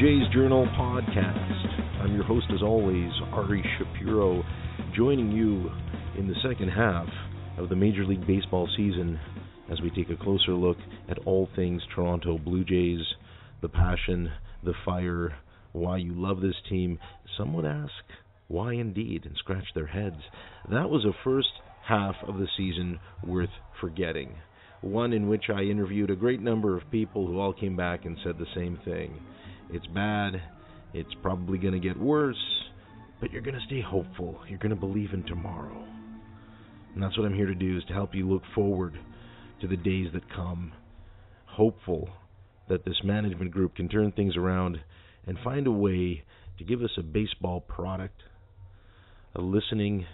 Jays Journal podcast. I'm your host, as always, Ari Shapiro, joining you in the second half of the Major League Baseball season as we take a closer look at all things Toronto Blue Jays, the passion, the fire, why you love this team. Some would ask, why indeed, and scratch their heads. That was a first half of the season worth forgetting one in which I interviewed a great number of people who all came back and said the same thing. It's bad, it's probably going to get worse, but you're going to stay hopeful. You're going to believe in tomorrow. And that's what I'm here to do is to help you look forward to the days that come, hopeful that this management group can turn things around and find a way to give us a baseball product, a listening,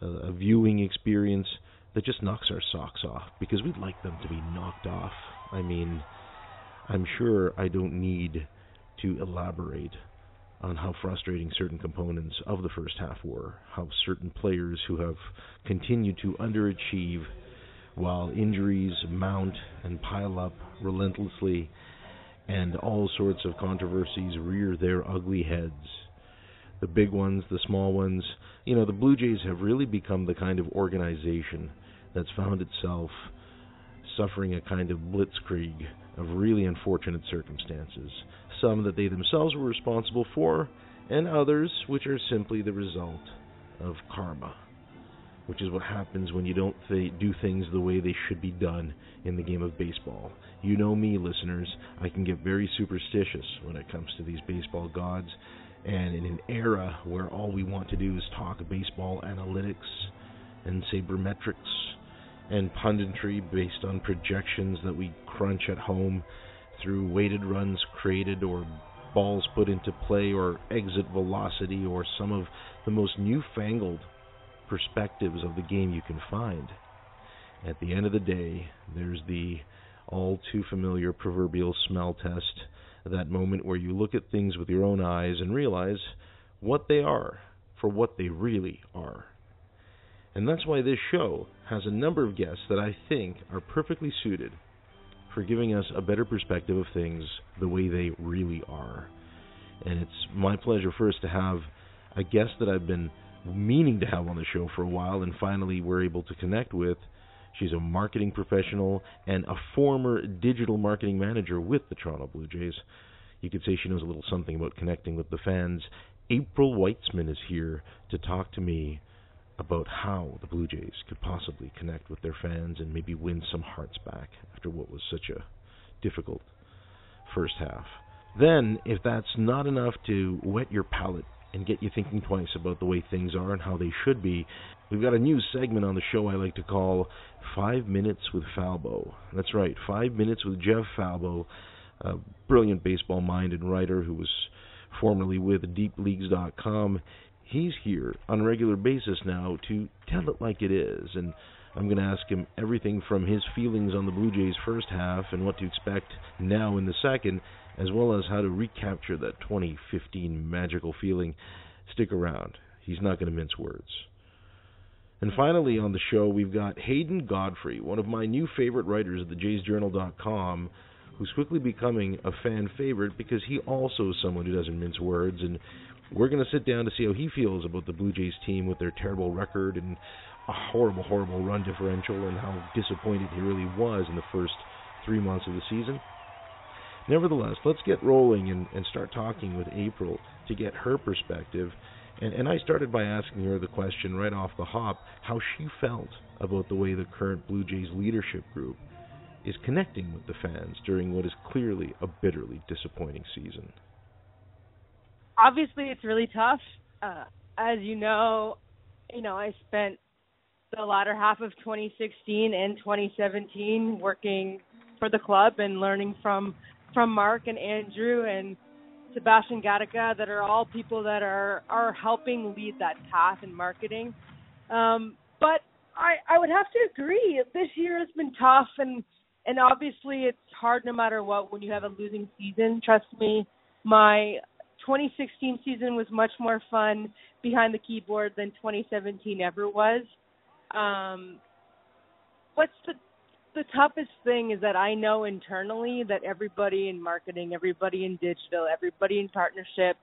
a, viewing experience that just knocks our socks off because we'd like them to be knocked off. I mean, I'm sure I don't need to elaborate on how frustrating certain components of the first half were, how certain players who have continued to underachieve while injuries mount and pile up relentlessly and all sorts of controversies rear their ugly heads. The big ones, the small ones. You know, the Blue Jays have really become the kind of organization that's found itself suffering a kind of blitzkrieg of really unfortunate circumstances, some that they themselves were responsible for, and others which are simply the result of karma, which is what happens when you don't th- do things the way they should be done in the game of baseball. You know me, listeners, I can get very superstitious when it comes to these baseball gods, and in an era where all we want to do is talk baseball analytics and sabermetrics and punditry based on projections that we crunch at home through weighted runs created or balls put into play or exit velocity or some of the most newfangled perspectives of the game you can find. At the end of the day, there's the all too familiar proverbial smell test, that moment where you look at things with your own eyes and realize what they are for what they really are. And that's why this show has a number of guests that I think are perfectly suited for giving us a better perspective of things the way they really are. And it's my pleasure first to have a guest that I've been meaning to have on the show for a while and finally we're able to connect with. She's a marketing professional and a former digital marketing manager with the Toronto Blue Jays. You could say she knows a little something about connecting with the fans. April Weitzman is here to talk to me about how the Blue Jays could possibly connect with their fans and maybe win some hearts back after what was such a difficult first half. Then, if that's not enough to wet your palate and get you thinking twice about the way things are and how they should be, we've got a new segment on the show I like to call Five Minutes with Falbo. That's right, Five Minutes with Jeff Falbo, a brilliant baseball mind and writer who was formerly with DeepLeagues.com he's here on a regular basis now to tell it like it is. And I'm going to ask him everything from his feelings on the Blue Jays' first half and what to expect now in the second, as well as how to recapture that 2015 magical feeling. Stick around. He's not going to mince words. And finally on the show, we've got Hayden Godfrey, one of my new favorite writers at thejaysjournal.com, who's quickly becoming a fan favorite because he also is someone who doesn't mince words and we're going to sit down to see how he feels about the Blue Jays team with their terrible record and a horrible, horrible run differential and how disappointed he really was in the first three months of the season. Nevertheless, let's get rolling and, and start talking with April to get her perspective. And, and I started by asking her the question right off the hop how she felt about the way the current Blue Jays leadership group is connecting with the fans during what is clearly a bitterly disappointing season obviously it's really tough. Uh, as you know, you know I spent the latter half of 2016 and 2017 working for the club and learning from from Mark and Andrew and Sebastian Gatica that are all people that are are helping lead that path in marketing. Um, but I I would have to agree this year has been tough and and obviously it's hard no matter what when you have a losing season. Trust me, my 2016 season was much more fun behind the keyboard than 2017 ever was. Um, what's the the toughest thing is that I know internally that everybody in marketing, everybody in digital, everybody in partnership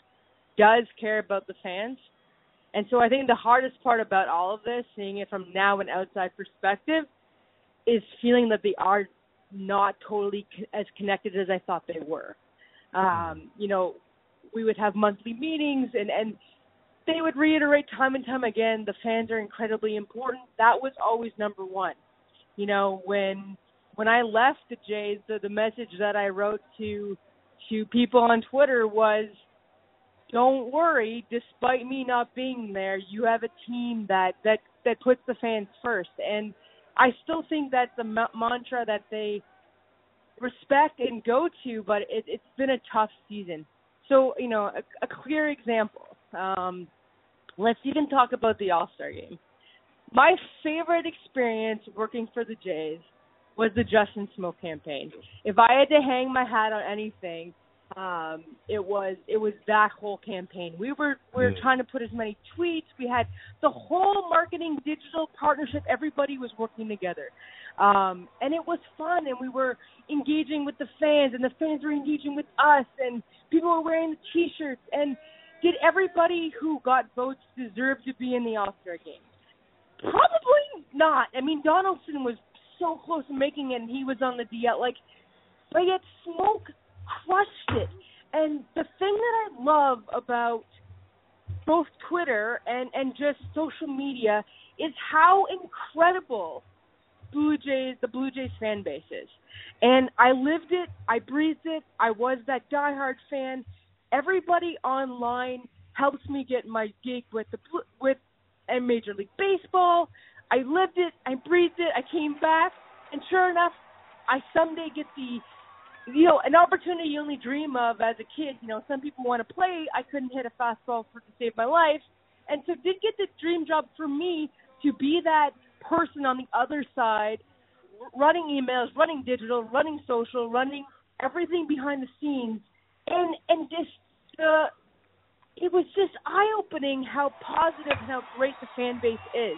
does care about the fans. And so I think the hardest part about all of this, seeing it from now an outside perspective, is feeling that they are not totally as connected as I thought they were. Um, you know, we would have monthly meetings and and they would reiterate time and time again the fans are incredibly important. That was always number one. You know, when when I left the Jays, the, the message that I wrote to to people on Twitter was don't worry, despite me not being there, you have a team that that that puts the fans first. And I still think that's a m- mantra that they respect and go to, but it, it's been a tough season. So, you know, a, a clear example. Um, let's even talk about the All Star game. My favorite experience working for the Jays was the Justin Smoak campaign. If I had to hang my hat on anything, um, it was it was that whole campaign. We were we were mm. trying to put as many tweets. We had the whole marketing digital partnership. Everybody was working together, um, and it was fun. And we were engaging with the fans, and the fans were engaging with us, and people were wearing the T-shirts. And did everybody who got votes deserve to be in the All Star game? Probably not. I mean, Donaldson was so close to making it, and he was on the DL. Like, but yet Smoak crushed it. And the thing that I love about both Twitter and and just social media is how incredible Blue Jays the Blue Jays fan base is. And I lived it, I breathed it, I was that diehard fan. Everybody online helps me get my gig with the with and Major League Baseball. I lived it, I breathed it, I came back, and sure enough, I someday get the you know, an opportunity you only dream of as a kid. You know, some people want to play. I couldn't hit a fastball for to save my life, and so did get the dream job for me to be that person on the other side, running emails, running digital, running social, running everything behind the scenes, and and just uh, it was just eye opening how positive and how great the fan base is.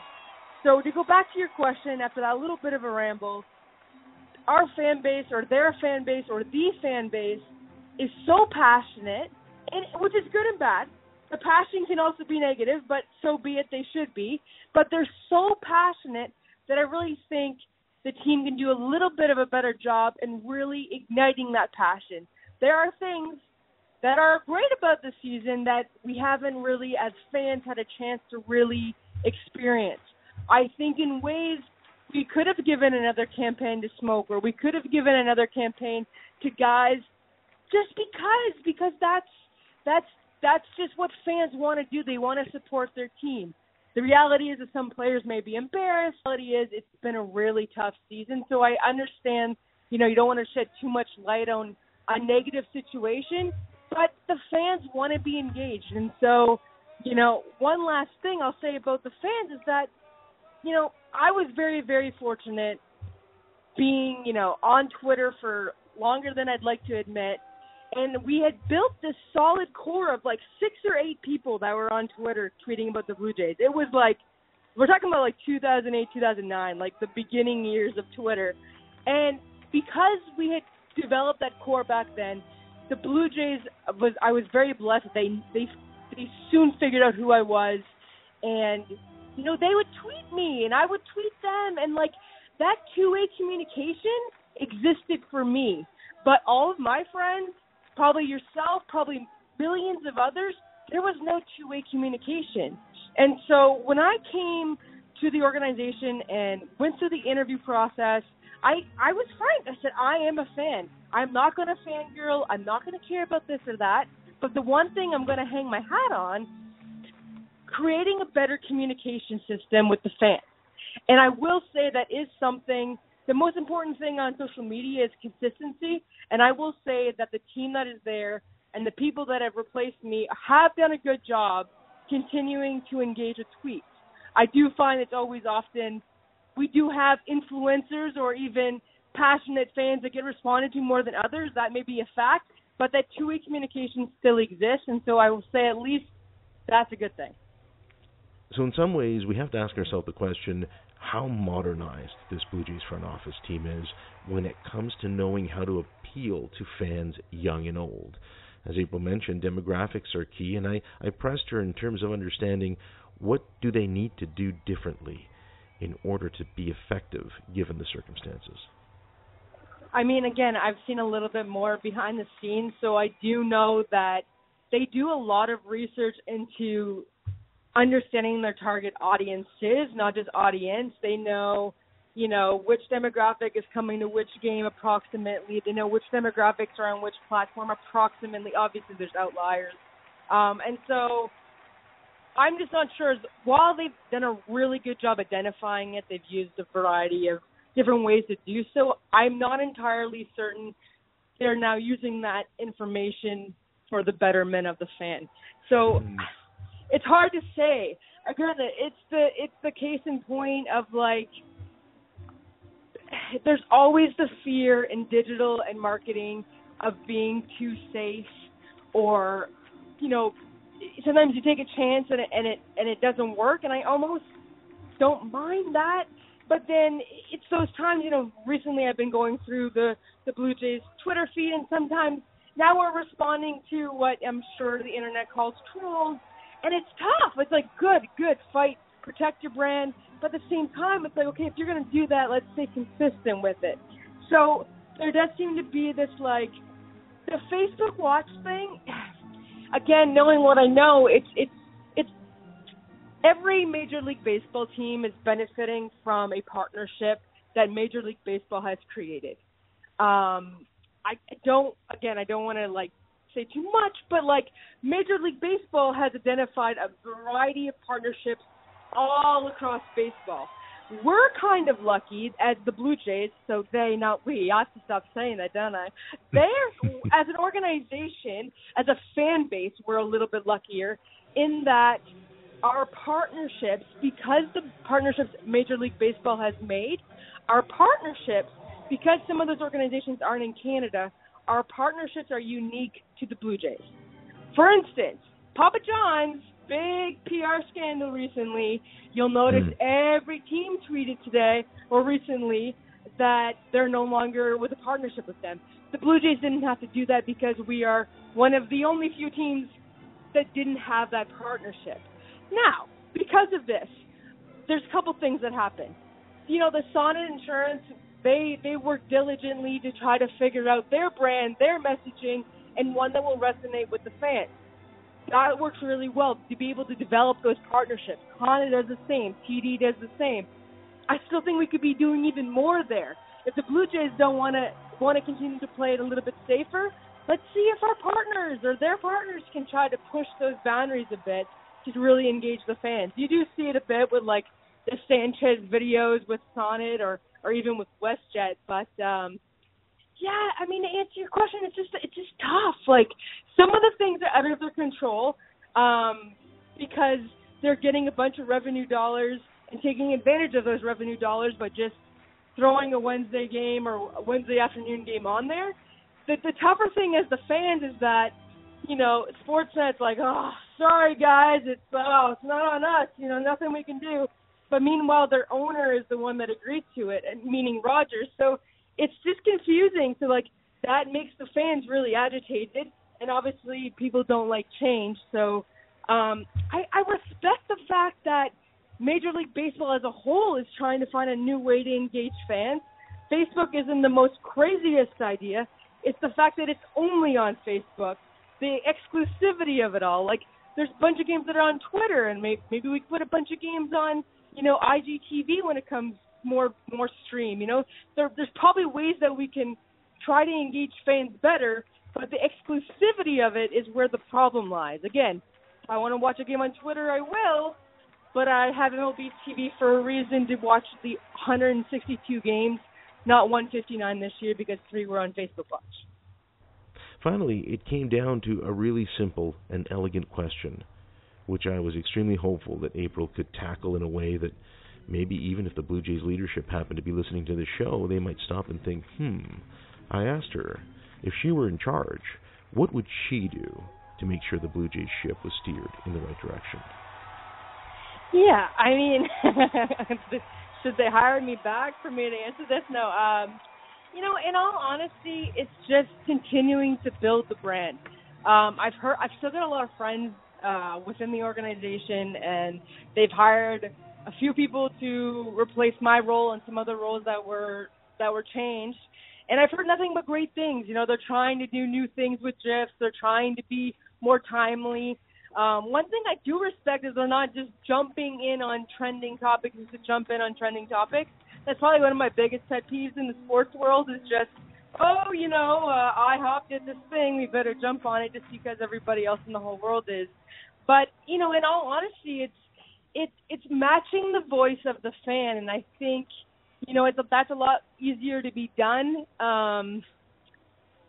So to go back to your question after that little bit of a ramble our fan base or their fan base or the fan base is so passionate, and which is good and bad. The passion can also be negative, but so be it. They should be. But they're so passionate that I really think the team can do a little bit of a better job in really igniting that passion. There are things that are great about the season that we haven't really, as fans, had a chance to really experience. I think in ways we could have given another campaign to Smoak or we could have given another campaign to guys just because because that's that's that's just what fans want to do. They want to support their team. The reality is that some players may be embarrassed. The reality is it's been a really tough season. So I understand, you know, you don't want to shed too much light on a negative situation, but the fans want to be engaged. And so, you know, one last thing I'll say about the fans is that, you know, I was very, very fortunate being, you know, on Twitter for longer than I'd like to admit. And we had built this solid core of like six or eight people that were on Twitter tweeting about the Blue Jays. It was like we're talking about like 2008, 2009, like the beginning years of Twitter. And because we had developed that core back then, the Blue Jays was I was very blessed. They they they soon figured out who I was, and you know, they would tweet me and I would tweet them and like that two-way communication existed for me. But all of my friends, probably yourself, probably millions of others, there was no two-way communication. And so when I came to the organization and went through the interview process, I I was frank. I said I am a fan. I'm not going to fangirl. I'm not going to care about this or that. But the one thing I'm going to hang my hat on creating a better communication system with the fans. And I will say that is something the most important thing on social media is consistency. And I will say that the team that is there and the people that have replaced me have done a good job continuing to engage with tweets. I do find it's always often we do have influencers or even passionate fans that get responded to more than others. That may be a fact, but that two way communication still exists. And so I will say at least that's a good thing. So, in some ways, we have to ask ourselves the question how modernized this Blue Jays front office team is when it comes to knowing how to appeal to fans young and old. As April mentioned, demographics are key, and I, I pressed her in terms of understanding what do they need to do differently in order to be effective given the circumstances. I mean, again, I've seen a little bit more behind the scenes, so I do know that they do a lot of research into understanding their target audiences, not just audience. They know, you know, which demographic is coming to which game approximately. They know which demographics are on which platform approximately. Obviously, there's outliers, um, and so I'm just not sure. While they've done a really good job identifying it, they've used a variety of different ways to do so. I'm not entirely certain they're now using that information for the betterment of the fan. So. Mm it's hard to say. Again, it's the it's the case in point of like there's always the fear in digital and marketing of being too safe or you know sometimes you take a chance and it and it and it doesn't work and I almost don't mind that but then it's those times you know recently I've been going through the the Blue Jays Twitter feed and sometimes now we're responding to what I'm sure the internet calls trolls and it's tough. It's like good, good fight, protect your brand, but at the same time, it's like okay, if you're gonna do that, let's stay consistent with it. So there does seem to be this like the Facebook Watch thing. Again, knowing what I know, it's it's it's every Major League Baseball team is benefiting from a partnership that Major League Baseball has created. Um, I don't again, I don't want to like say too much, but like Major League Baseball has identified a variety of partnerships all across baseball. We're kind of lucky as the Blue Jays, so they, not we. I have to stop saying that, don't I? They're, as an organization, as a fan base, we're a little bit luckier in that our partnerships, because the partnerships Major League Baseball has made, our partnerships, because some of those organizations aren't in Canada, our partnerships are unique to the Blue Jays. For instance, Papa John's big PR scandal recently. You'll notice mm. every team tweeted today or recently that they're no longer with a partnership with them. The Blue Jays didn't have to do that because we are one of the only few teams that didn't have that partnership. Now, because of this, there's a couple things that happen. You know, the Sonnet Insurance they they work diligently to try to figure out their brand, their messaging, and one that will resonate with the fans. That works really well to be able to develop those partnerships. Kana does the same. TD does the same. I still think we could be doing even more there. If the Blue Jays don't want to want to continue to play it a little bit safer, let's see if our partners or their partners can try to push those boundaries a bit to really engage the fans. You do see it a bit with like the Sanchez videos with Sonnet or or even with WestJet. But um, yeah, I mean to answer your question, it's just it's just tough. Like some of the things are out of their control um, because they're getting a bunch of revenue dollars and taking advantage of those revenue dollars by just throwing a Wednesday game or Wednesday afternoon game on there. The the tougher thing as the fans is that you know Sportsnet's like, oh, sorry guys, it's oh, it's not on us. You know, nothing we can do. But meanwhile, their owner is the one that agreed to it, and meaning Rogers. So it's just confusing. So like that makes the fans really agitated, and obviously people don't like change. So um, I, I respect the fact that Major League Baseball as a whole is trying to find a new way to engage fans. Facebook isn't the most craziest idea. It's the fact that it's only on Facebook, the exclusivity of it all. Like there's a bunch of games that are on Twitter, and maybe, maybe we could put a bunch of games on you know IGTV when it comes more more stream. You know, there, there's probably ways that we can try to engage fans better, but the exclusivity of it is where the problem lies. Again, if I want to watch a game on Twitter, I will, but I have MLB TV for a reason to watch the 162 games, not 159 this year because three were on Facebook Watch. Finally, it came down to a really simple and elegant question which I was extremely hopeful that April could tackle in a way that maybe even if the Blue Jays leadership happened to be listening to the show, they might stop and think, hmm, I asked her, if she were in charge, what would she do to make sure the Blue Jays ship was steered in the right direction? Yeah, I mean, should they hire me back for me to answer this? No. Um, you know, in all honesty, it's just continuing to build the brand. Um, I've heard, I've still got a lot of friends uh, within the organization, and they've hired a few people to replace my role and some other roles that were that were changed. And I've heard nothing but great things. You know, they're trying to do new things with GIFs. They're trying to be more timely. Um, one thing I do respect is they're not just jumping in on trending topics just to jump in on trending topics. That's probably one of my biggest pet peeves in the sports world is just, oh, you know, uh, IHOP did this thing, we better jump on it just because everybody else in the whole world is. But you know, in all honesty, it's it's it's matching the voice of the fan, and I think you know it's that's a lot easier to be done um,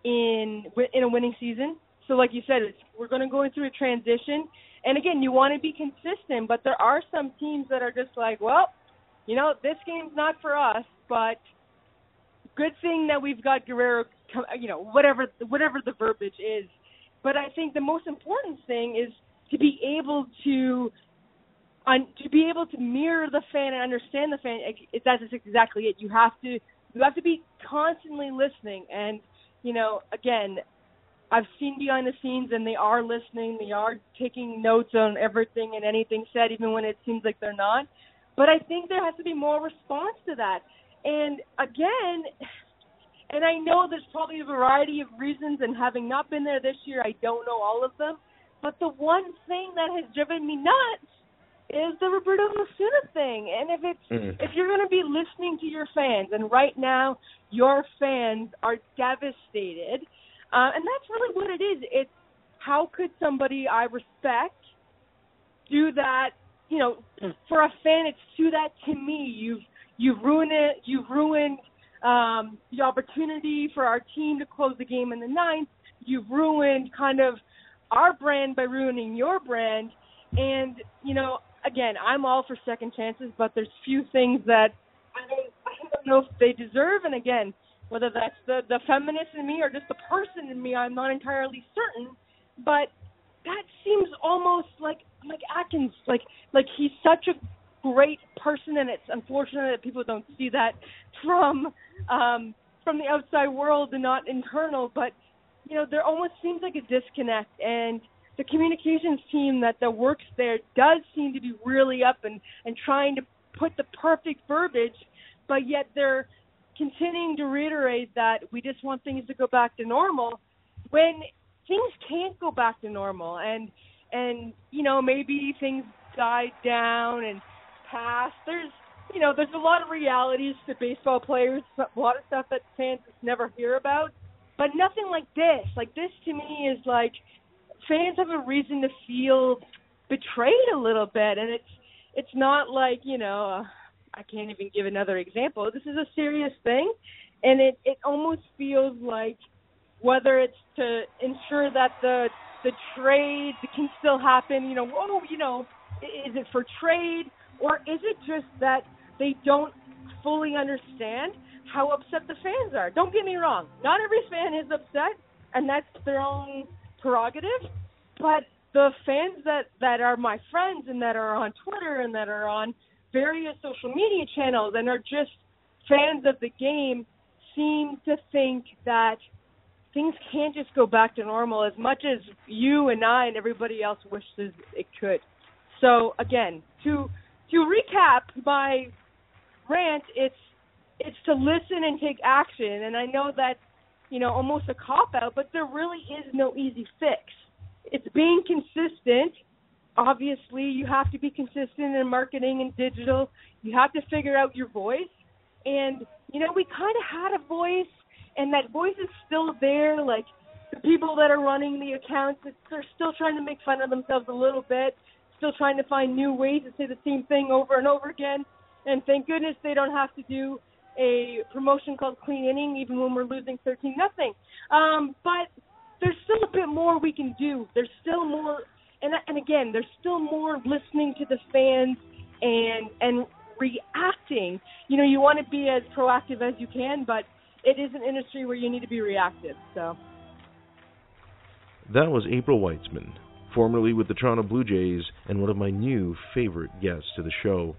in in a winning season. So, like you said, it's, we're going to go through a transition, and again, you want to be consistent, but there are some teams that are just like, well, you know, this game's not for us, but good thing that we've got Guerrero, you know, whatever whatever the verbiage is. But I think the most important thing is to be able to on to be able to mirror the fan and understand the fan it, that's exactly it. You have to you have to be constantly listening. And you know again I've seen behind the scenes and they are listening. They are taking notes on everything and anything said even when it seems like they're not. But I think there has to be more response to that. And again and I know there's probably a variety of reasons and having not been there this year I don't know all of them. But the one thing that has driven me nuts is the Roberto Osuna thing. And if it's mm. if you're going to be listening to your fans, and right now your fans are devastated, uh, and that's really what it is. It's how could somebody I respect do that? You know, for a fan, it's do that to me. You've you've ruined it. You've ruined um, the opportunity for our team to close the game in the ninth. You've ruined kind of our brand by ruining your brand. And you know, again, I'm all for second chances, but there's few things that I don't I don't know if they deserve. And again, whether that's the the feminist in me or just the person in me, I'm not entirely certain. But that seems almost like like Atkins, like like he's such a great person, and it's unfortunate that people don't see that from um, from the outside world and not internal. But you know, there almost seems like a disconnect, and the communications team that that works there does seem to be really up and and trying to put the perfect verbiage, but yet they're continuing to reiterate that we just want things to go back to normal when things can't go back to normal. And and you know maybe things died down and passed. There's you know there's a lot of realities to baseball players a lot of stuff that fans never hear about. But nothing like this. Like this to me is like fans have a reason to feel betrayed a little bit, and it's it's not like you know uh, I can't even give another example. This is a serious thing, and it it almost feels like whether it's to ensure that the the trade can still happen. You know, oh, you know, is it for trade or is it just that they don't fully understand how upset the fans are. Don't get me wrong. Not every fan is upset, and that's their own prerogative. But the fans that that are my friends and that are on Twitter and that are on various social media channels and are just fans of the game seem to think that things can't just go back to normal as much as you and I and everybody else wishes it could. So again, to to recap my rant, it's it's to listen and take action. And I know that's, you know, almost a cop out, but there really is no easy fix. It's being consistent. Obviously, you have to be consistent in marketing and digital. You have to figure out your voice. And, you know, we kind of had a voice, and that voice is still there. Like, the people that are running the accounts, they're still trying to make fun of themselves a little bit, still trying to find new ways to say the same thing over and over again. And thank goodness they don't have to do a promotion called Clean Inning, even when we're losing 13 nothing. Um, but there's still a bit more we can do. There's still more, and and again, there's still more listening to the fans and and reacting. You know, you want to be as proactive as you can, but it is an industry where you need to be reactive. So. That was April Weitzman, formerly with the Toronto Blue Jays and one of my new favorite guests to the show.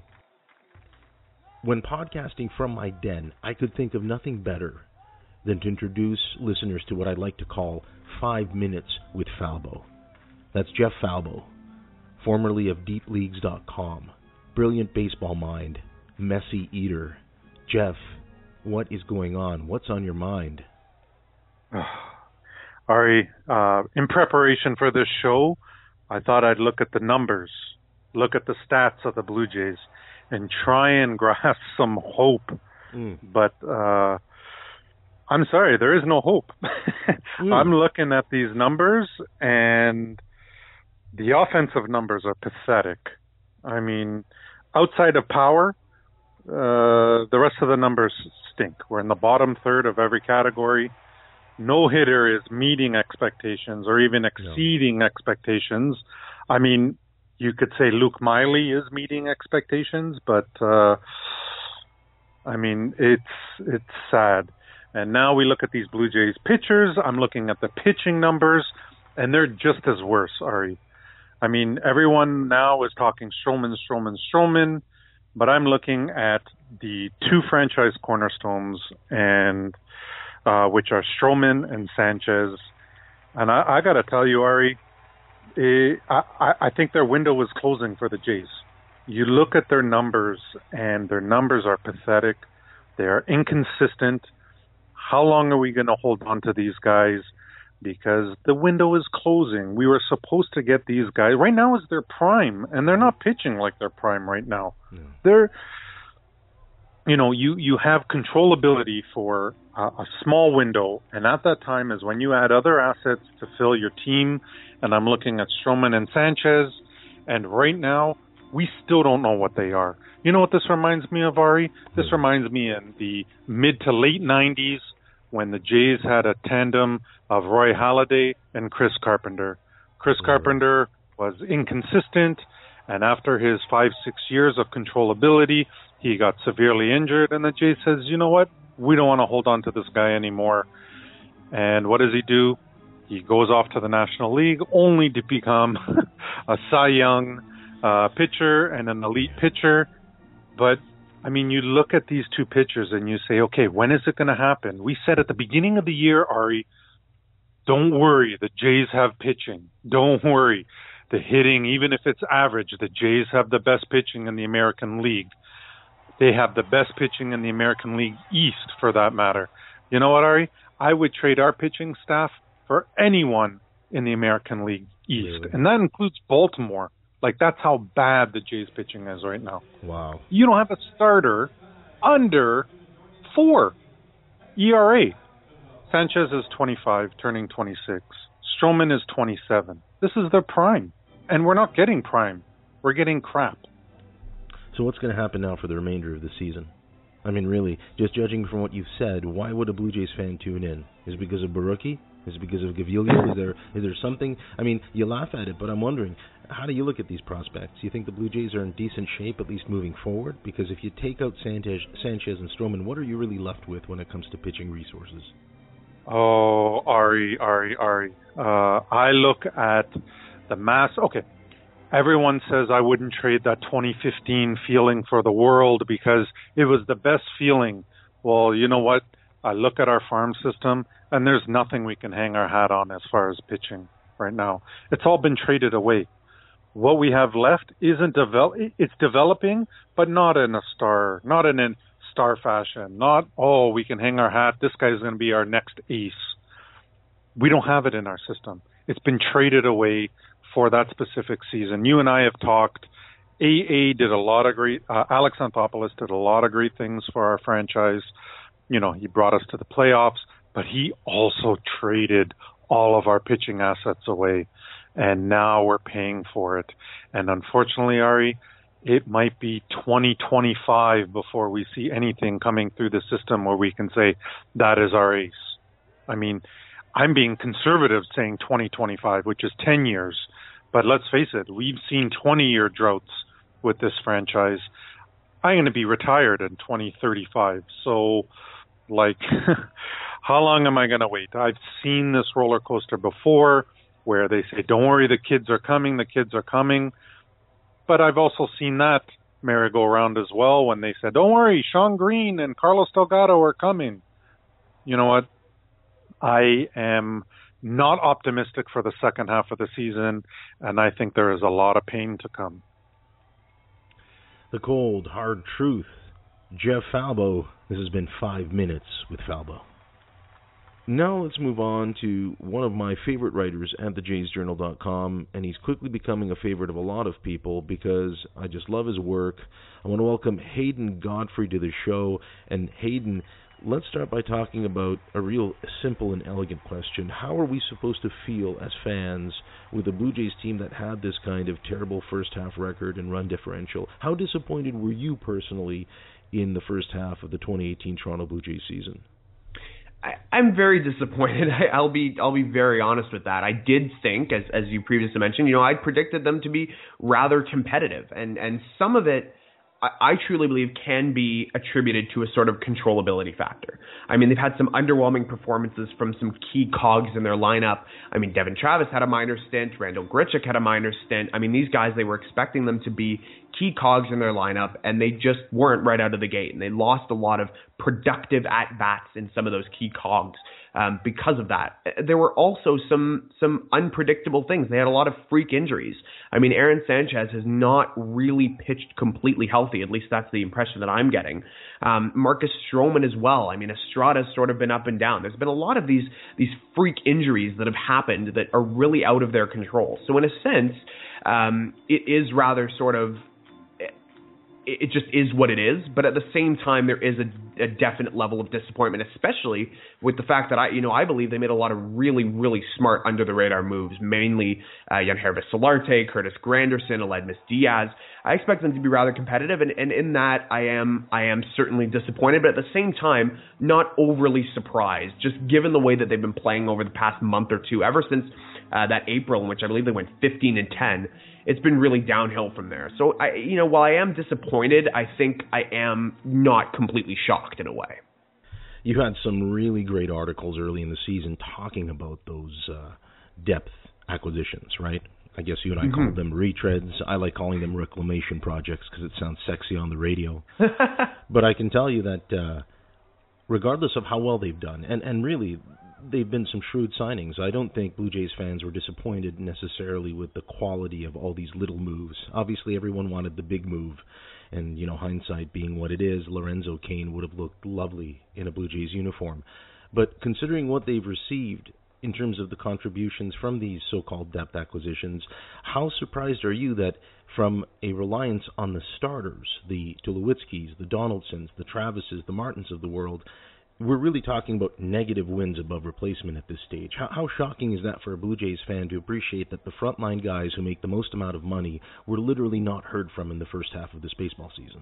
When podcasting from my den, I could think of nothing better than to introduce listeners to what I'd like to call Five Minutes with Falbo. That's Jeff Falbo, formerly of DeepLeagues.com, brilliant baseball mind, messy eater. Jeff, what is going on? What's on your mind? Ari, uh, in preparation for this show, I thought I'd look at the numbers, look at the stats of the Blue Jays, and try and grasp some hope. Mm. But uh, I'm sorry, there is no hope. mm. I'm looking at these numbers, and the offensive numbers are pathetic. I mean, outside of power, uh, the rest of the numbers stink. We're in the bottom third of every category. No hitter is meeting expectations or even exceeding expectations. I mean, you could say Luke Maile is meeting expectations, but uh, I mean, it's it's sad. And now we look at these Blue Jays pitchers. I'm looking at the pitching numbers, and they're just as worse, Ari. I mean, everyone now is talking Stroman, Stroman, Stroman, but I'm looking at the two franchise cornerstones, and uh, which are Stroman and Sanchez. And I, I got to tell you, Ari, it, eh, I, I think their window was closing for the Jays. You look at their numbers, and their numbers are pathetic. They are inconsistent how long are we going to hold on to these guys? Because the window is closing. We were supposed to get these guys. Right now is their prime, and they're not pitching like their prime right now. Yeah. They're, you know, you you have controllability for a, a small window, and at that time is when you add other assets to fill your team. And I'm looking at Stroman and Sanchez, and right now we still don't know what they are. You know what this reminds me of, Ari? This hmm. reminds me in the mid to late 90s when the Jays had a tandem of Roy Halladay and Chris Carpenter. Chris Carpenter was inconsistent, and after his five, six years of controllability, he got severely injured, and the Jays says, you know what? We don't want to hold on to this guy anymore. And what does he do? He goes off to the National League only to become a Cy Young uh, pitcher and an elite pitcher. But I mean, you look at these two pitchers and you say, okay, when is it going to happen? We said at the beginning of the year, Ari, don't worry, the Jays have pitching. Don't worry. The hitting, even if it's average, the Jays have the best pitching in the American League. They have the best pitching in the American League East, for that matter. You know what, Ari? I would trade our pitching staff for anyone in the American League East, really? and that includes Baltimore. Like that's how bad the Jays pitching is right now. Wow. You don't have a starter under four ERA. Sanchez is 25, turning 26. Stroman is 27. This is their prime, and we're not getting prime. We're getting crap. So what's going to happen now for the remainder of the season? I mean, really, just judging from what you've said, why would a Blue Jays fan tune in? Is it because of Borucki? Is it because of Gaviglio? Is there is there something? I mean, you laugh at it, but I'm wondering, how do you look at these prospects? Do you think the Blue Jays are in decent shape, at least moving forward? Because if you take out Sanchez, Sanchez and Stroman, what are you really left with when it comes to pitching resources? Oh, Ari, Ari, Ari. Uh, I look at the mass. Okay, everyone says I wouldn't trade that 2015 feeling for the world because it was the best feeling. Well, you know what? I look at our farm system, and there's nothing we can hang our hat on as far as pitching right now. It's all been traded away. What we have left isn't develop. It's developing, but not in a star, not in a star fashion. Not oh, we can hang our hat. This guy's going to be our next ace. We don't have it in our system. It's been traded away for that specific season. You and I have talked. AA did a lot of great. Uh, Alex Anthopoulos did a lot of great things for our franchise. You know, he brought us to the playoffs but he also traded all of our pitching assets away, and now we're paying for it. And unfortunately, Ari, it might be 2025 before we see anything coming through the system where we can say that is our ace. I mean, I'm being conservative saying 2025, which is 10 years. But let's face it, we've seen 20 year droughts with this franchise. I'm going to be retired in 2035. So, like, how long am I going to wait? I've seen this roller coaster before where they say, don't worry, the kids are coming, the kids are coming. But I've also seen that merry-go-round as well when they said, "Don't worry, Shawn Green and Carlos Delgado are coming." You know what? I am not optimistic for the second half of the season, and I think there is a lot of pain to come. The cold, hard truth. Jeff Falbo. This has been five minutes with Falbo. Now let's move on to one of my favorite writers at thejaysjournal.com, and he's quickly becoming a favorite of a lot of people because I just love his work. I want to welcome Hayden Godfrey to the show. And Hayden, let's start by talking about a real simple and elegant question. How are we supposed to feel as fans with a Blue Jays team that had this kind of terrible first half record and run differential? How disappointed were you personally in the first half of the 2018 Toronto Blue Jays season? I, am very disappointed. I, will be I'll be very honest with that. I did think, as as you previously mentioned, you know, I predicted them to be rather competitive, and and some of it I, I truly believe can be attributed to a sort of controllability factor. I mean, they've had some underwhelming performances from some key cogs in their lineup. I mean, Devon Travis had a minor stint, Randall Grichuk had a minor stint. I mean, these guys they were expecting them to be key cogs in their lineup, and they just weren't right out of the gate, and they lost a lot of productive at bats in some of those key cogs um, because of that. There were also some some unpredictable things. They had a lot of freak injuries. I mean, Aaron Sanchez has not really pitched completely healthy. At least that's the impression that I'm getting. Um, Marcus Stroman as well. I mean, Estrada's sort of been up and down. There's been a lot of these these freak injuries that have happened that are really out of their control. So in a sense, um, it is rather sort of it just is what it is. But at the same time, there is a, a, definite level of disappointment, especially with the fact that I, you know, I believe they made a lot of really, really smart under the radar moves, mainly uh, Yangervis Solarte, Curtis Granderson, Aledmys Diaz. I expect them to be rather competitive, and, and in that, I am, I am certainly disappointed, but at the same time, not overly surprised, just given the way that they've been playing over the past month or two, ever since uh, that April, in which I believe they went 15 and 10 it's been really downhill from there. So I, you know, while I am disappointed, I think I am not completely shocked in a way. You had some really great articles early in the season talking about those uh, depth acquisitions, right? I guess you and I mm-hmm. call them retreads. I like calling them reclamation projects because it sounds sexy on the radio. but I can tell you that uh, regardless of how well they've done, and and really they've been some shrewd signings. I don't think Blue Jays fans were disappointed necessarily with the quality of all these little moves. Obviously, everyone wanted the big move, and you know, hindsight being what it is, Lorenzo Cain would have looked lovely in a Blue Jays uniform. But considering what they've received in terms of the contributions from these so-called depth acquisitions, how surprised are you that from a reliance on the starters, the Tulowitzkis, the Donaldsons, the Travises, the Martins of the world, we're really talking about negative wins above replacement at this stage. How, how, shocking is that for a Blue Jays fan to appreciate that the frontline guys who make the most amount of money were literally not heard from in the first half of this baseball season?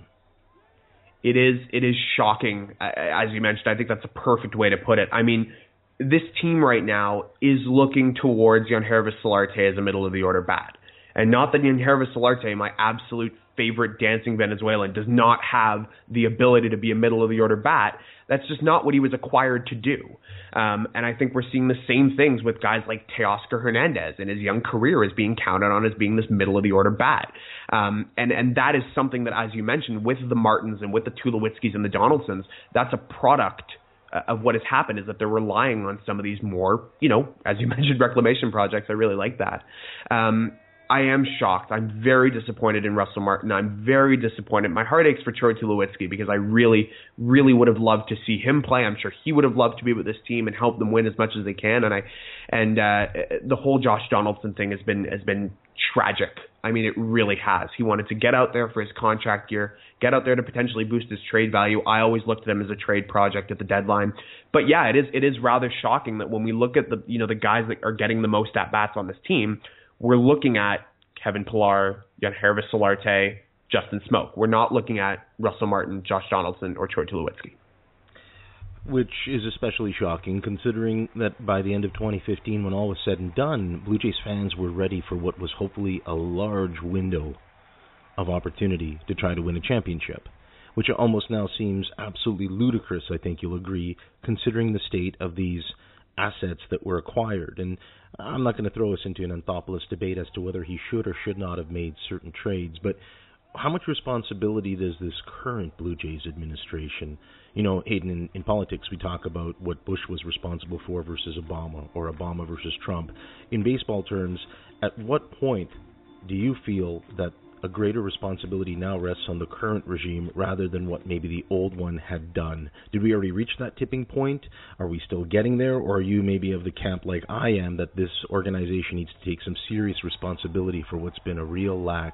It is. It is shocking, as you mentioned. I think that's a perfect way to put it. I mean, this team right now is looking towards Yangervis Solarte as a middle of the order bat. And not that Yangervis Solarte, my absolute favorite dancing Venezuelan, does not have the ability to be a middle of the order bat. That's just not what he was acquired to do. Um, and I think we're seeing the same things with guys like Teoscar Hernandez in his young career as being counted on as being this middle of the order bat. Um, and, and that is something that, as you mentioned, with the Martins and with the Tulowitzkis and the Donaldsons, that's a product uh, of what has happened is that they're relying on some of these more, you know, as you mentioned, reclamation projects. I really like that. Um, I am shocked. I'm very disappointed in Russell Martin. I'm very disappointed. My heart aches for Troy Tulowitzki because I really, really would have loved to see him play. I'm sure he would have loved to be with this team and help them win as much as they can. And I, and uh, the whole Josh Donaldson thing has been has been tragic. I mean, it really has. He wanted to get out there for his contract year, get out there to potentially boost his trade value. I always looked at him as a trade project at the deadline. But yeah, it is it is rather shocking that when we look at the you know the guys that are getting the most at bats on this team we're looking at Kevin Pillar, Yangervis Solarte, Justin Smoak. We're not looking at Russell Martin, Josh Donaldson, or Troy Tulowitzki. Which is especially shocking considering that by the end of 2015, when all was said and done, Blue Jays fans were ready for what was hopefully a large window of opportunity to try to win a championship, which almost now seems absolutely ludicrous, I think you'll agree, considering the state of these assets that were acquired. And I'm not going to throw us into an Anthopoulos debate as to whether he should or should not have made certain trades, but how much responsibility does this current Blue Jays administration, you know, Hayden, in, in politics we talk about what Bush was responsible for versus Obama or Obama versus Trump. In baseball terms, at what point do you feel that a greater responsibility now rests on the current regime rather than what maybe the old one had done. Did we already reach that tipping point? Are we still getting there? Or are you maybe of the camp like I am that this organization needs to take some serious responsibility for what's been a real lack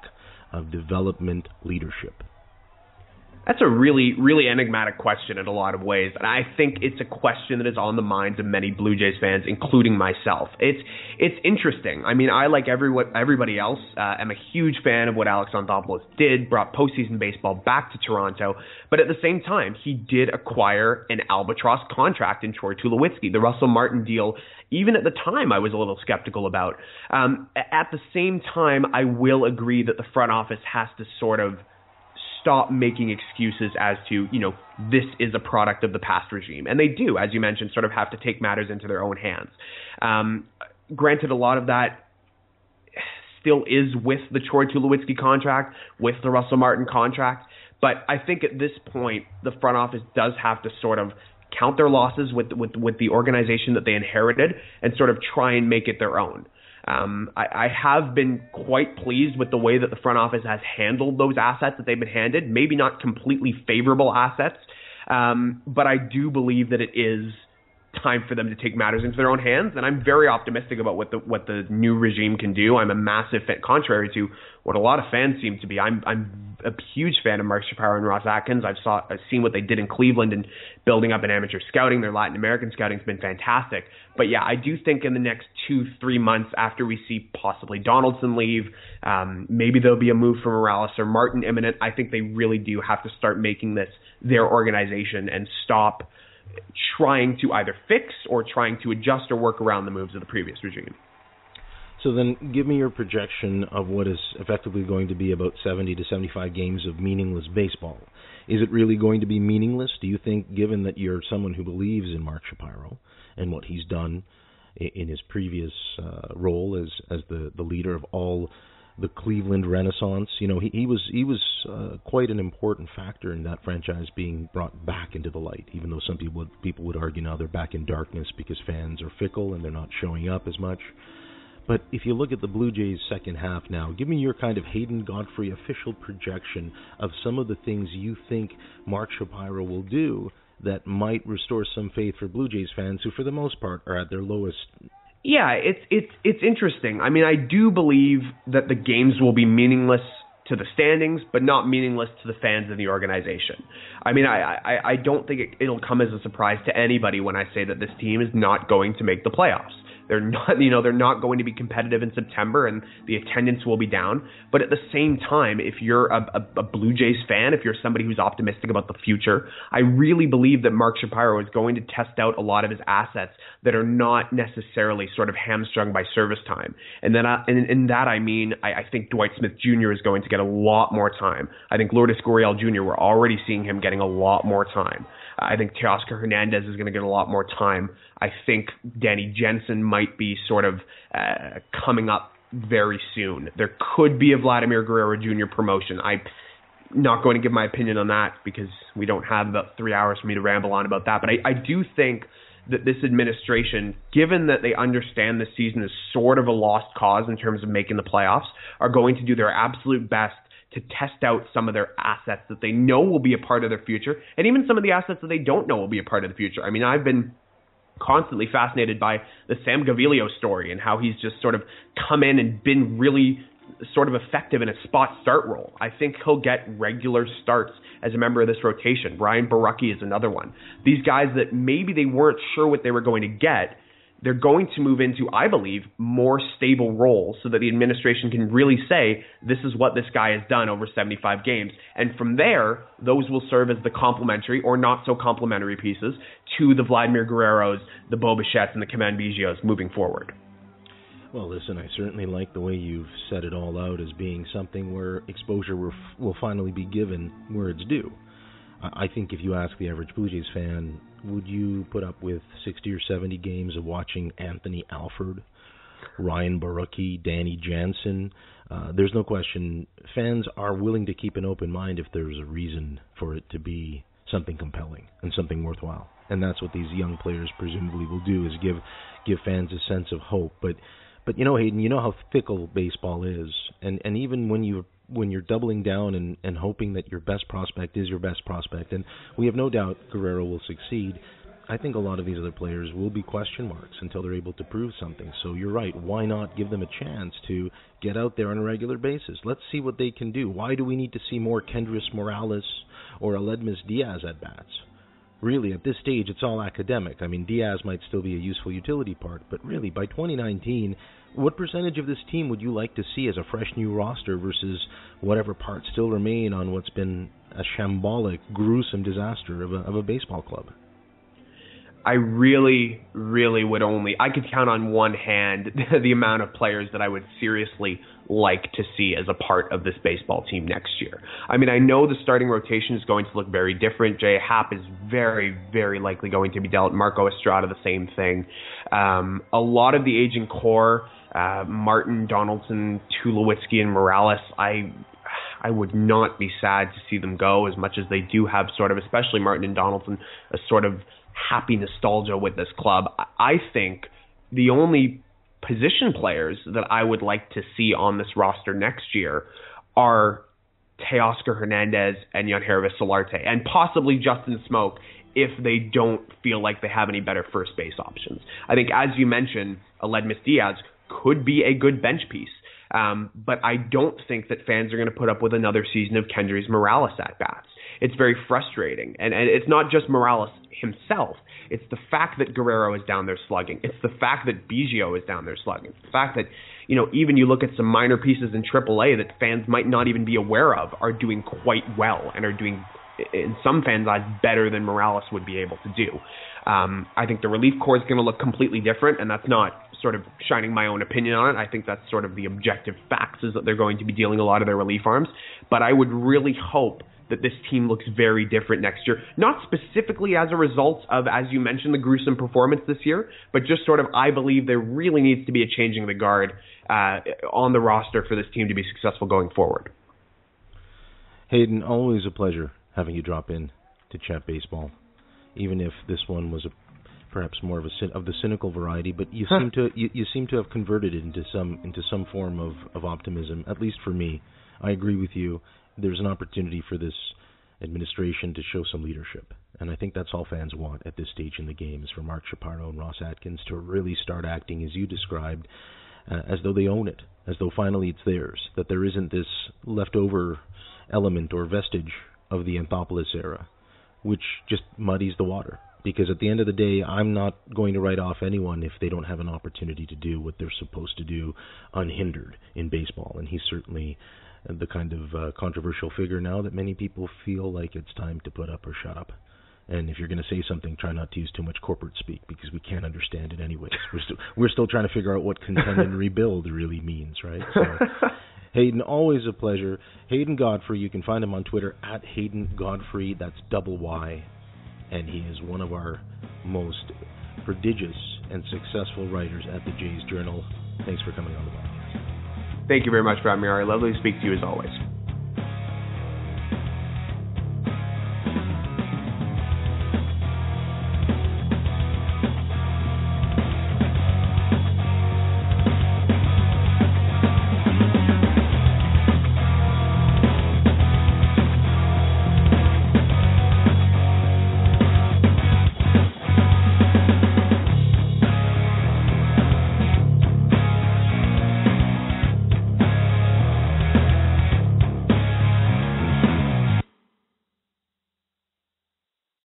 of development leadership? That's a really, really enigmatic question in a lot of ways, and I think it's a question that is on the minds of many Blue Jays fans, including myself. It's it's interesting. I mean, I like everyone, everybody else, uh, am a huge fan of what Alex Anthopoulos did, brought postseason baseball back to Toronto, but at the same time, he did acquire an albatross contract in Troy Tulowitzki. The Russell Martin deal, even at the time, I was a little skeptical about. Um, at the same time, I will agree that the front office has to sort of stop making excuses as to, you know, this is a product of the past regime. And they do, as you mentioned, sort of have to take matters into their own hands. Um, granted, a lot of that still is with the Troy Tulowitzki contract, with the Russell Martin contract. But I think at this point, the front office does have to sort of count their losses with with with the organization that they inherited and sort of try and make it their own. Um, I, I have been quite pleased with the way that the front office has handled those assets that they've been handed. Maybe not completely favorable assets, um, but I do believe that it is time for them to take matters into their own hands. And I'm very optimistic about what the what the new regime can do. I'm a massive fan, contrary to what a lot of fans seem to be. I'm I'm a huge fan of Mark Shapiro and Ross Atkins. I've saw I've seen what they did in Cleveland and building up an amateur scouting. Their Latin American scouting has been fantastic. But yeah, I do think in the next two three months after we see possibly Donaldson leave, um, maybe there'll be a move for Morales or Martin imminent. I think they really do have to start making this their organization and stop trying to either fix or trying to adjust or work around the moves of the previous regime. So then, give me your projection of what is effectively going to be about 70 to 75 games of meaningless baseball. Is it really going to be meaningless? Do you think, given that you're someone who believes in Mark Shapiro and what he's done in his previous uh, role as as the the leader of all the Cleveland Renaissance. You know, he, he was he was uh, quite an important factor in that franchise being brought back into the light. Even though some people would, people would argue now they're back in darkness because fans are fickle and they're not showing up as much. But if you look at the Blue Jays' second half now, give me your kind of Hayden Godfrey official projection of some of the things you think Mark Shapiro will do that might restore some faith for Blue Jays fans who, for the most part, are at their lowest yeah, it's it's it's interesting. I mean, I do believe that the games will be meaningless to the standings, but not meaningless to the fans and the organization. I mean, I I, I don't think it, it'll come as a surprise to anybody when I say that this team is not going to make the playoffs. They're not, you know, they're not going to be competitive in September, and the attendance will be down. But at the same time, if you're a, a, a Blue Jays fan, if you're somebody who's optimistic about the future, I really believe that Mark Shapiro is going to test out a lot of his assets that are not necessarily sort of hamstrung by service time. And then, I, and in that I mean, I, I think Dwight Smith Jr. is going to get a lot more time. I think Lourdes Gurriel Jr. We're already seeing him getting a lot more time. I think Teoscar Hernandez is going to get a lot more time. I think Danny Jansen might be sort of uh, coming up very soon. There could be a Vladimir Guerrero Jr. promotion. I'm not going to give my opinion on that because we don't have about three hours for me to ramble on about that. But I, I do think that this administration, given that they understand this season is sort of a lost cause in terms of making the playoffs, are going to do their absolute best to test out some of their assets that they know will be a part of their future, and even some of the assets that they don't know will be a part of the future. I mean, I've been constantly fascinated by the Sam Gaviglio story and how he's just sort of come in and been really sort of effective in a spot start role. I think he'll get regular starts as a member of this rotation. Ryan Borucki is another one. These guys that maybe they weren't sure what they were going to get, they're going to move into, I believe, more stable roles so that the administration can really say, this is what this guy has done over 75 games. And from there, those will serve as the complementary or not so complementary pieces to the Vladimir Guerreros, the Bo Bichettes, and the Biggios moving forward. Well, listen, I certainly like the way you've set it all out as being something where exposure will finally be given where it's due. I think if you ask the average Blue Jays fan, would you put up with 60 or 70 games of watching Anthony Alford Ryan Borucki, Danny Jansen. Uh, there's no question fans are willing to keep an open mind if there's a reason for it to be something compelling and something worthwhile. And that's what these young players presumably will do is give give fans a sense of hope. But but you know, Hayden, you know how fickle baseball is, and and even when you when you're doubling down and and hoping that your best prospect is your best prospect, and we have no doubt Guerrero will succeed. I think a lot of these other players will be question marks until they're able to prove something. So you're right. Why not give them a chance to get out there on a regular basis? Let's see what they can do. Why do we need to see more Kendrys Morales or Aledmys Diaz at bats? Really, at this stage, it's all academic. I mean, Diaz might still be a useful utility part, but really, by 2019, what percentage of this team would you like to see as a fresh new roster versus whatever parts still remain on what's been a shambolic, gruesome disaster of a, of a baseball club? I really, really would only I could count on one hand the amount of players that I would seriously like to see as a part of this baseball team next year. I mean, I know the starting rotation is going to look very different. Jay Happ is very, very likely going to be dealt. Marco Estrada, the same thing. Um, a lot of the aging core, uh, Martin, Donaldson, Tulowitzki, and Morales, I I would not be sad to see them go as much as they do have sort of, especially Martin and Donaldson, a sort of happy nostalgia with this club. I think the only position players that I would like to see on this roster next year are Teoscar Hernandez and Yangervis Solarte, and possibly Justin Smoak if they don't feel like they have any better first base options. I think, as you mentioned, Aledmys Diaz could be a good bench piece. Um, but I don't think that fans are going to put up with another season of Kendrys Morales at bats. It's very frustrating. And, and it's not just Morales himself. It's the fact that Guerrero is down there slugging. It's the fact that Biggio is down there slugging. It's the fact that, you know, even you look at some minor pieces in AAA that fans might not even be aware of are doing quite well and are doing, in some fans' eyes, better than Morales would be able to do. Um, I think the relief corps is going to look completely different, and that's not sort of shining my own opinion on it. I think that's sort of the objective facts is that they're going to be dealing a lot of their relief arms. But I would really hope that this team looks very different next year. Not specifically as a result of, as you mentioned, the gruesome performance this year, but just sort of, I believe there really needs to be a changing of the guard uh, on the roster for this team to be successful going forward. Hayden, always a pleasure having you drop in to chat baseball, even if this one was a perhaps more of a of the cynical variety, but you seem to you, you seem to have converted it into some into some form of, of optimism. At least for me, I agree with you there's an opportunity for this administration to show some leadership. And I think that's all fans want at this stage in the game is for Mark Shapiro and Ross Atkins to really start acting as you described, uh, as though they own it, as though finally it's theirs, that there isn't this leftover element or vestige of the Anthopoulos era, which just muddies the water. Because at the end of the day, I'm not going to write off anyone if they don't have an opportunity to do what they're supposed to do unhindered in baseball. And he's certainly the kind of uh, controversial figure now that many people feel like it's time to put up or shut up. And if you're going to say something, try not to use too much corporate speak because we can't understand it anyways. We're still we're still trying to figure out what contend and rebuild really means, right? So, Hayden, always a pleasure. Hayden Godfrey, you can find him on Twitter at Hayden Godfrey. That's double Y, and he is one of our most prodigious and successful writers at the Jays Journal. Thanks for coming on the podcast. Thank you very much for having me, Ari. Lovely to speak to you as always.